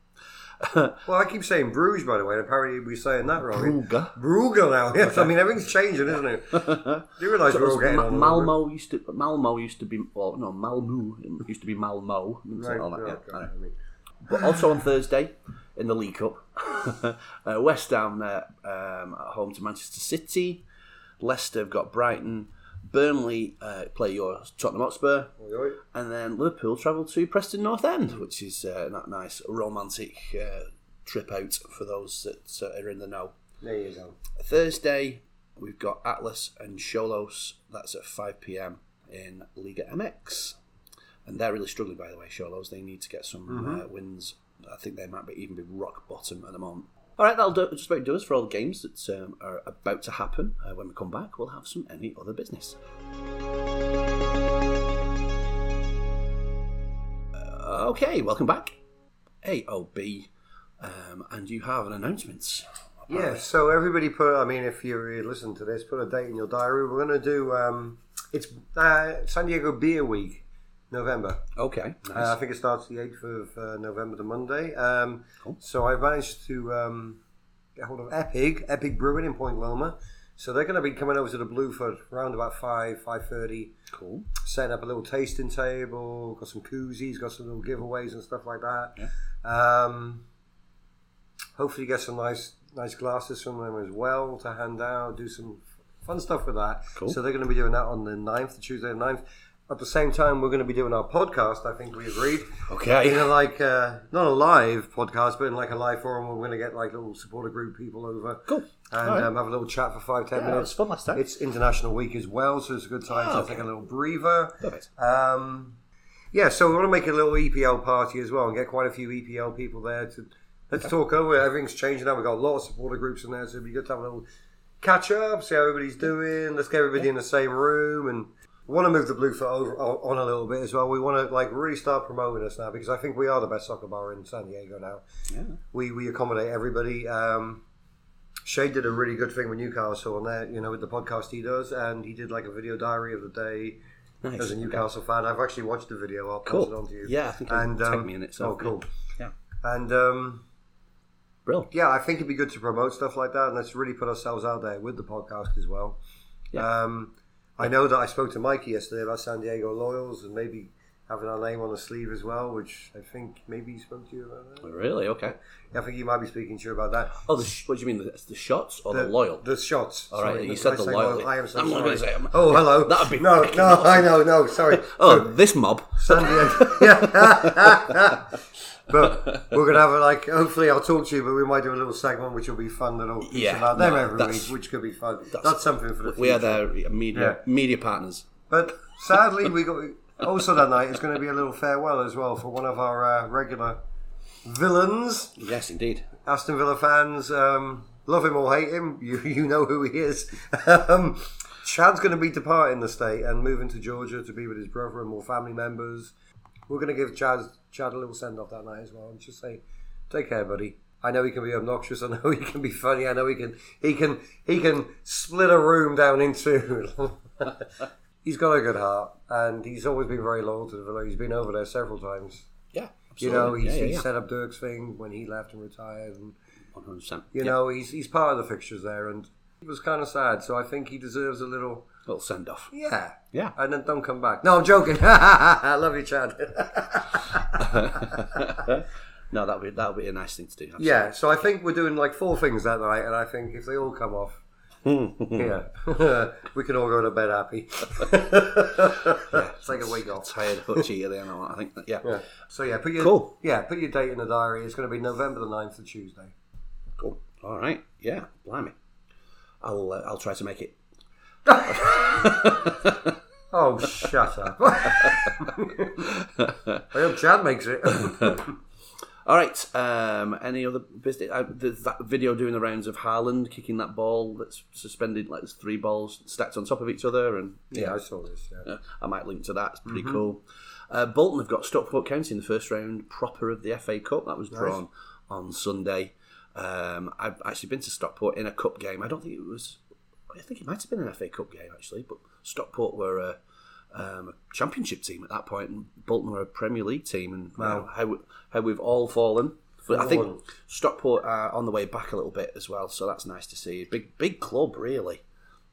[SPEAKER 2] Well, I keep saying Bruges, by the way, and apparently we're saying that wrong.
[SPEAKER 1] Brugge.
[SPEAKER 2] Brugge now, yes. I mean, everything's changing, isn't it? Do you realise
[SPEAKER 1] So
[SPEAKER 2] we're all getting
[SPEAKER 1] Ma-
[SPEAKER 2] on? a little bit?
[SPEAKER 1] Malmo used to Malmo used to be well no Malmo used to be Malmo
[SPEAKER 2] Right,
[SPEAKER 1] all that, yeah, I know.
[SPEAKER 2] I mean,
[SPEAKER 1] but also on Thursday in the League Cup uh, West Ham uh, um, at home to Manchester City Leicester have got Brighton Burnley uh, play your Tottenham Hotspur
[SPEAKER 2] oi, oi.
[SPEAKER 1] and then Liverpool travel to Preston North End which is uh, that nice romantic uh, trip out for those that uh, are in the know
[SPEAKER 2] There you go.
[SPEAKER 1] Thursday, we've got Atlas and Xolos. That's at 5 pm in Liga MX. And they're really struggling, by the way, Xolos. They need to get some uh, wins. I think they might be even be rock bottom at the moment. All right, that'll do, just about do us for all the games that um, are about to happen. Uh, when we come back, we'll have some any other business. Uh, okay, welcome back. AOB. Um, and you have an announcement.
[SPEAKER 2] Yeah, so everybody put, I mean, if you listen to this, put a date in your diary. We're going to do, um, it's uh, San Diego Beer Week, November.
[SPEAKER 1] Okay, nice.
[SPEAKER 2] Uh, I think it starts the 8th of uh, November, the Monday. Um,
[SPEAKER 1] Cool.
[SPEAKER 2] So I've managed to um, get hold of Eppig, Eppig Brewing in Point Loma. So they're going to be coming over to the Bluefoot around about 5, 5.30,
[SPEAKER 1] cool.
[SPEAKER 2] setting up a little tasting table, got some koozies, got some little giveaways and stuff like that.
[SPEAKER 1] Yeah.
[SPEAKER 2] Um, hopefully get some nice nice glasses from them as well to hand out, do some fun stuff with that.
[SPEAKER 1] Cool.
[SPEAKER 2] So they're going to be doing that on the 9th, the Tuesday the 9th. At the same time, we're going to be doing our podcast, I think we agreed.
[SPEAKER 1] Okay.
[SPEAKER 2] In a like, uh, not a live podcast, but in like a live forum, we're going to get like little supporter group people over
[SPEAKER 1] Cool.
[SPEAKER 2] and
[SPEAKER 1] right.
[SPEAKER 2] um, have a little chat for five, ten
[SPEAKER 1] Yeah, it
[SPEAKER 2] minutes.
[SPEAKER 1] was fun last time.
[SPEAKER 2] It's International Week as well, so it's a good time
[SPEAKER 1] Oh,
[SPEAKER 2] to
[SPEAKER 1] okay.
[SPEAKER 2] take a little breather.
[SPEAKER 1] Perfect.
[SPEAKER 2] Um, yeah, so we want to make a little EPL party as well and get quite a few EPL people there to let's talk over. Everything's changing now. We've got a lot of supporter groups in there, so it'd be good to have a little catch up, see how everybody's doing. Let's get everybody in the same room and we want to move the Bluefoot over on a little bit as well. We want to like really start promoting us now because I think we are the best soccer bar in San Diego now.
[SPEAKER 1] Yeah.
[SPEAKER 2] We we accommodate everybody. Um, Shay did a really good thing with Newcastle on there, you know, with the podcast he does, and he did like a video diary of the day
[SPEAKER 1] Nice.
[SPEAKER 2] as a Newcastle fan. I've actually watched the video. I'll pass it on to you.
[SPEAKER 1] Yeah, I think
[SPEAKER 2] and um,
[SPEAKER 1] me in it. So
[SPEAKER 2] oh, cool.
[SPEAKER 1] Yeah.
[SPEAKER 2] And um,
[SPEAKER 1] Brilliant.
[SPEAKER 2] yeah, I think it'd be good to promote stuff like that, and let's really put ourselves out there with the podcast as well.
[SPEAKER 1] Yeah.
[SPEAKER 2] Um, I know that I spoke to Mikey yesterday about San Diego Loyals and maybe having our name on the sleeve as well, which I think maybe he spoke to you about that.
[SPEAKER 1] Oh, really? Okay.
[SPEAKER 2] Yeah, I think he might be speaking to you about that.
[SPEAKER 1] Oh, the sh- what do you mean? The, the shots or the, loyal?
[SPEAKER 2] The shots.
[SPEAKER 1] All right,
[SPEAKER 2] Sorry,
[SPEAKER 1] you said the
[SPEAKER 2] say
[SPEAKER 1] loyal.
[SPEAKER 2] I am so
[SPEAKER 1] I'm not
[SPEAKER 2] sorry.
[SPEAKER 1] say it.
[SPEAKER 2] Oh, hello.
[SPEAKER 1] That'd be
[SPEAKER 2] no, no.
[SPEAKER 1] awesome.
[SPEAKER 2] I know, no. Sorry.
[SPEAKER 1] Oh, this mob.
[SPEAKER 2] San Diego. yeah. but we're gonna have a, like. Hopefully, I'll talk to you. But we might do a little segment which will be fun. That'll
[SPEAKER 1] Yeah,
[SPEAKER 2] about them
[SPEAKER 1] no,
[SPEAKER 2] every week, which could be fun. That's, something for the future.
[SPEAKER 1] We are their media
[SPEAKER 2] Yeah.
[SPEAKER 1] media partners.
[SPEAKER 2] But sadly, we got also that night is going to be a little farewell as well for one of our uh, regular villains.
[SPEAKER 1] Yes, indeed.
[SPEAKER 2] Aston Villa fans, um, love him or hate him, you you know who he is. um, Chad's going to be departing the state and moving to Georgia to be with his brother and more family members. We're going to give Chad Chad a little send off that night as well, and just say Take care, buddy. I know he can be obnoxious. I know he can be funny. I know he can he can he can split a room down into. he's got a good heart, and he's always been very loyal to the villa. He's been over there several times.
[SPEAKER 1] Yeah,
[SPEAKER 2] You know, he's,
[SPEAKER 1] yeah, yeah,
[SPEAKER 2] he
[SPEAKER 1] yeah.
[SPEAKER 2] set up Dirk's thing when he left and retired, and
[SPEAKER 1] 100%.
[SPEAKER 2] you know he's he's part of the fixtures there, and it was kind of sad. So I think he deserves a little
[SPEAKER 1] little send off.
[SPEAKER 2] yeah,
[SPEAKER 1] Yeah.
[SPEAKER 2] and then don't come back. No, I'm joking. I love you, Chad.
[SPEAKER 1] no, that'll be that'll be a nice thing to do.
[SPEAKER 2] yeah, so I think we're doing like four things that night, and I think if they all come off, yeah, we can all go to bed happy. yeah, Take a week off.
[SPEAKER 1] Tired hutchy at the end of I think. Yeah.
[SPEAKER 2] Yeah. So yeah, put your
[SPEAKER 1] Cool.
[SPEAKER 2] Yeah, put your date in the diary. It's going to be November the 9th, the Tuesday.
[SPEAKER 1] Cool. All right. Yeah. Blimey. I'll uh, I'll try to make it.
[SPEAKER 2] Oh, shut up! I hope Chad makes it.
[SPEAKER 1] All right. Um, any other business? Uh, there's that video doing the rounds of Haaland kicking that ball that's suspended, like there's three balls stacked on top of each other, and
[SPEAKER 2] yeah, I saw this. Yeah.
[SPEAKER 1] Uh, I might link to that. It's
[SPEAKER 2] Mm-hmm.
[SPEAKER 1] pretty cool. Uh, Bolton have got Stockport County in the first round proper of the FA Cup. That was drawn on Sunday. Um, I've actually been to Stockport in a cup game. I don't think it was. I think it might have been an FA Cup game actually, but Stockport were a, um, a championship team at that point, and Bolton were a Premier League team. And you know, how how we've all fallen. But I think Stockport are on the way back a little bit as well, so that's nice to see. Big big club, really.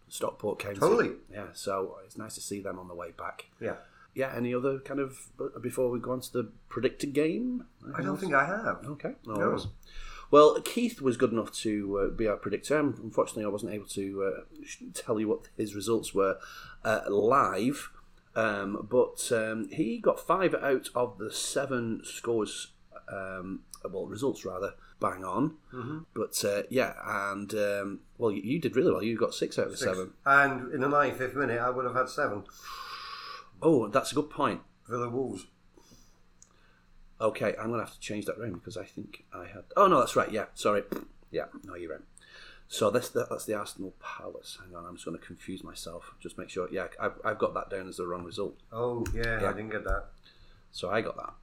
[SPEAKER 1] Stockport County.
[SPEAKER 2] Totally.
[SPEAKER 1] Yeah, so it's nice to see them on the way back.
[SPEAKER 2] Yeah.
[SPEAKER 1] Yeah, any other kind of before we go on to the predicted game?
[SPEAKER 2] I don't think I have.
[SPEAKER 1] Okay, no
[SPEAKER 2] No.
[SPEAKER 1] Well, Keith was good enough to uh, be our predictor. And unfortunately, I wasn't able to uh, tell you what his results were uh, live, um, but um, he got five out of the seven scores, um, well, results rather, bang on. Mm-hmm. But uh, yeah, and um, well, you, you did really well. You got six out of the seven.
[SPEAKER 2] And in the 95th minute, I would have had seven.
[SPEAKER 1] Oh, that's a good point.
[SPEAKER 2] for the Wolves.
[SPEAKER 1] Okay, I'm gonna have to change that round because I think I had. Oh no, that's right. Yeah, sorry. Yeah, no, you're right. So that's the, that's the Arsenal Palace. Hang on, I'm just going to confuse myself. Just make sure. Yeah, I've, I've got that down as the wrong result.
[SPEAKER 2] Oh, yeah,
[SPEAKER 1] Yeah.
[SPEAKER 2] I didn't get that.
[SPEAKER 1] So I got that.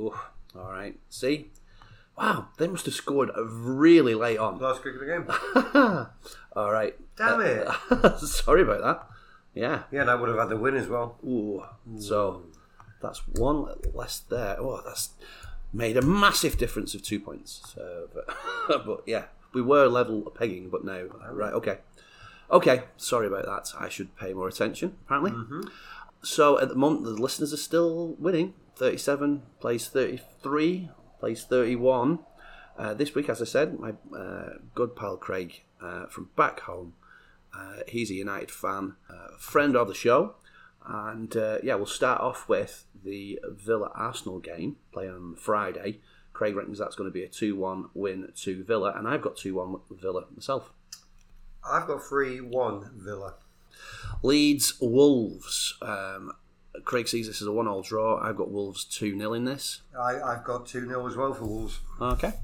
[SPEAKER 1] Oh, all right. See, wow, they must have scored really late on.
[SPEAKER 2] Last kick of the game.
[SPEAKER 1] all right.
[SPEAKER 2] Damn it.
[SPEAKER 1] Sorry about that. Yeah.
[SPEAKER 2] Yeah, and I would have had the win as well.
[SPEAKER 1] Ooh. Mm. So that's one less there. Oh, that's made a massive difference of two points. So, but, but yeah, we were level pegging, but now right. Okay. Okay. Sorry about that. I should pay more attention. Apparently. So at the moment, the listeners are still winning. Thirty-seven plays thirty-three plays thirty-one. Uh, this week, as I said, my uh, good pal Craig uh, from back home. Uh, he's a United fan, uh, friend of the show, and uh, yeah, we'll start off with the Villa Arsenal game playing on Friday. Craig reckons that's going to be a two-one win to Villa, and I've got two-one Villa myself.
[SPEAKER 2] I've got 3 1 Villa.
[SPEAKER 1] Leeds Wolves. Um, Craig sees this as a one-all draw. I've got Wolves two 0 in this.
[SPEAKER 2] I, I've got 2 0 as well for Wolves.
[SPEAKER 1] Okay.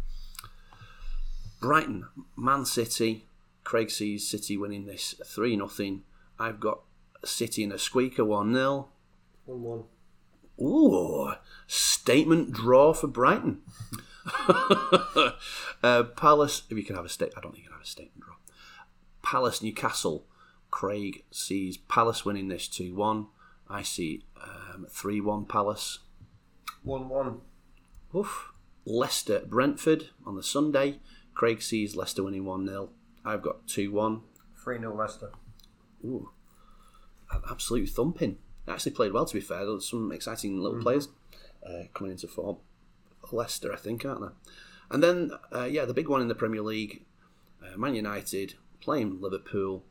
[SPEAKER 1] Brighton, Man City. Craig sees City winning this 3 0. I've got City in a squeaker 1 0.
[SPEAKER 2] 1 1.
[SPEAKER 1] Ooh, statement draw for Brighton. uh, Palace, if you can have a state, I don't think you can have a statement draw. Palace, Newcastle. Craig sees Palace winning this 2 1. I see 3 1 Palace.
[SPEAKER 2] 1 1.
[SPEAKER 1] Oof. Leicester, Brentford on the Sunday. Craig sees Leicester winning 1 0. I've got 2 1.
[SPEAKER 2] 3 0 Leicester.
[SPEAKER 1] Ooh, an absolute thumping. Actually played well, to be fair. There's some exciting little players uh, coming into form. Leicester, I think, aren't there? And then, uh, yeah, the big one in the Premier League, uh, Man United playing Liverpool.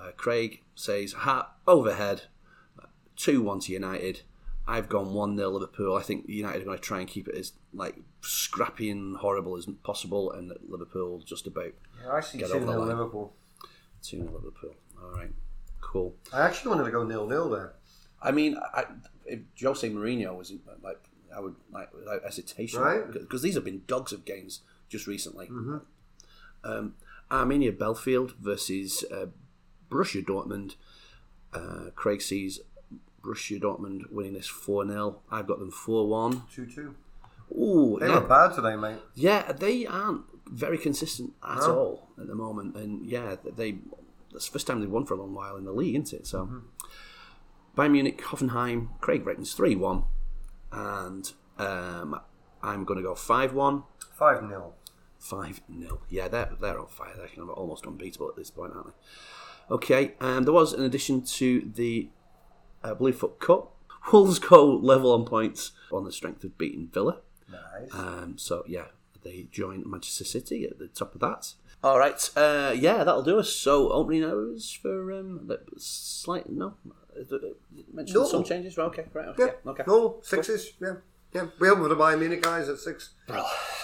[SPEAKER 1] Uh, Craig says, ha, overhead, 2 1 to United. I've gone 1 0 Liverpool. I think United are going to try and keep it as like scrappy and horrible as possible, and Liverpool just about
[SPEAKER 2] Yeah, I see
[SPEAKER 1] Get
[SPEAKER 2] 2
[SPEAKER 1] over
[SPEAKER 2] 0. Liverpool.
[SPEAKER 1] 2 0 Liverpool. All right, cool.
[SPEAKER 2] I actually wanted to go nil nil there.
[SPEAKER 1] I mean, I, if Jose Mourinho was like, I would like without hesitation,
[SPEAKER 2] Right.
[SPEAKER 1] Because these have been dogs of games just recently. Um, Arminia Bielefeld versus uh, Borussia Dortmund. Uh, Craig sees Borussia Dortmund winning this four 0 I've got them four one.
[SPEAKER 2] 2 2.
[SPEAKER 1] Ooh,
[SPEAKER 2] They
[SPEAKER 1] yeah.
[SPEAKER 2] were bad today, mate.
[SPEAKER 1] Yeah, they aren't very consistent at
[SPEAKER 2] No.
[SPEAKER 1] all at the moment, and yeah, they that's the first time they've won for a long while in the league, isn't it? So,
[SPEAKER 2] Mm-hmm.
[SPEAKER 1] Bayern Munich, Hoffenheim, Craig reckons three one, and um, I'm going to go five one.
[SPEAKER 2] 5 0.
[SPEAKER 1] Five 0 Yeah, they're they're on fire. They're kind of almost unbeatable at this point, aren't they? Okay, um, there was an addition to the uh, Bluefoot Cup. Wolves go level on points on the strength of beating Villa.
[SPEAKER 2] Nice.
[SPEAKER 1] Um, so yeah, they join Manchester City at the top of that. All right, uh, yeah, that'll do us. So opening hours for um, slight no, mentioned
[SPEAKER 2] No.
[SPEAKER 1] some changes. Right, Okay, right, okay,
[SPEAKER 2] yeah.
[SPEAKER 1] okay,
[SPEAKER 2] No, sixes. Yeah. Yeah. We open for the Bayern Munich guys at 6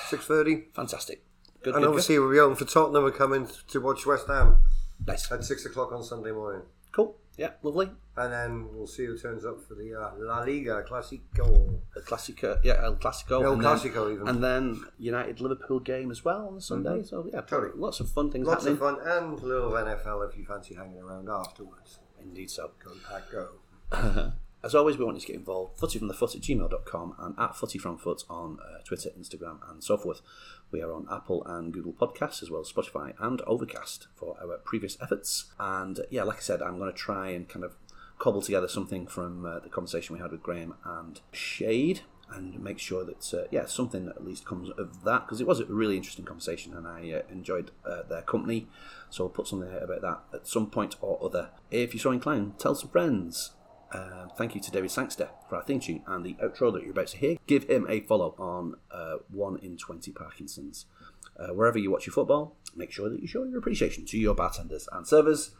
[SPEAKER 2] six thirty,
[SPEAKER 1] fantastic. Good,
[SPEAKER 2] And
[SPEAKER 1] good,
[SPEAKER 2] obviously, we'll be open for Tottenham. We're coming to watch West Ham
[SPEAKER 1] nice,
[SPEAKER 2] at 6 o'clock on Sunday morning.
[SPEAKER 1] cool. Yeah, lovely.
[SPEAKER 2] And then we'll see who turns up for the uh, La Liga Clasico.
[SPEAKER 1] El Clasico, yeah, El Clasico,
[SPEAKER 2] El
[SPEAKER 1] and then-
[SPEAKER 2] even.
[SPEAKER 1] and then United Liverpool game as well on the Sunday. So yeah,
[SPEAKER 2] Totally.
[SPEAKER 1] lots of fun things
[SPEAKER 2] Lots
[SPEAKER 1] happening.
[SPEAKER 2] of fun and a little of NFL if you fancy hanging around afterwards.
[SPEAKER 1] Indeed, so.
[SPEAKER 2] Go pack, go.
[SPEAKER 1] As always, we want you to get involved. Footyfromthefoot at gmail.com and at footyfromfoot on uh, Twitter, Instagram, and so forth. We are on Apple and Google Podcasts, as well as Spotify and Overcast for our previous efforts. And yeah, like I said, I'm going to try and kind of cobble together something from uh, the conversation we had with Graham and Shade and make sure that, uh, yeah, something at least comes of that because it was a really interesting conversation and I uh, enjoyed uh, their company. So I'll put something about that at some point or other. If you're so inclined, tell some friends. Um, thank you to David Sangster for our theme tune and the outro that you're about to hear. Give him a follow on uh, 1 in 20 Parkinson's. Uh, wherever you watch your football, make sure that you show your appreciation to your bartenders and servers.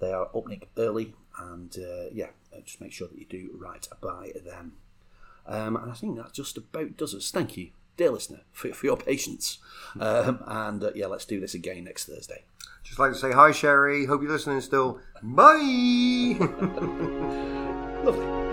[SPEAKER 1] They are opening early, and uh, yeah, uh, just make sure that you do right by them. Um, and I think that just about does us. Thank you, dear listener, for, for your patience. Um, and uh, yeah, let's do this again next Thursday.
[SPEAKER 2] Just like to say hi, Sherry. Hope you're listening still. Bye.
[SPEAKER 1] Lovely.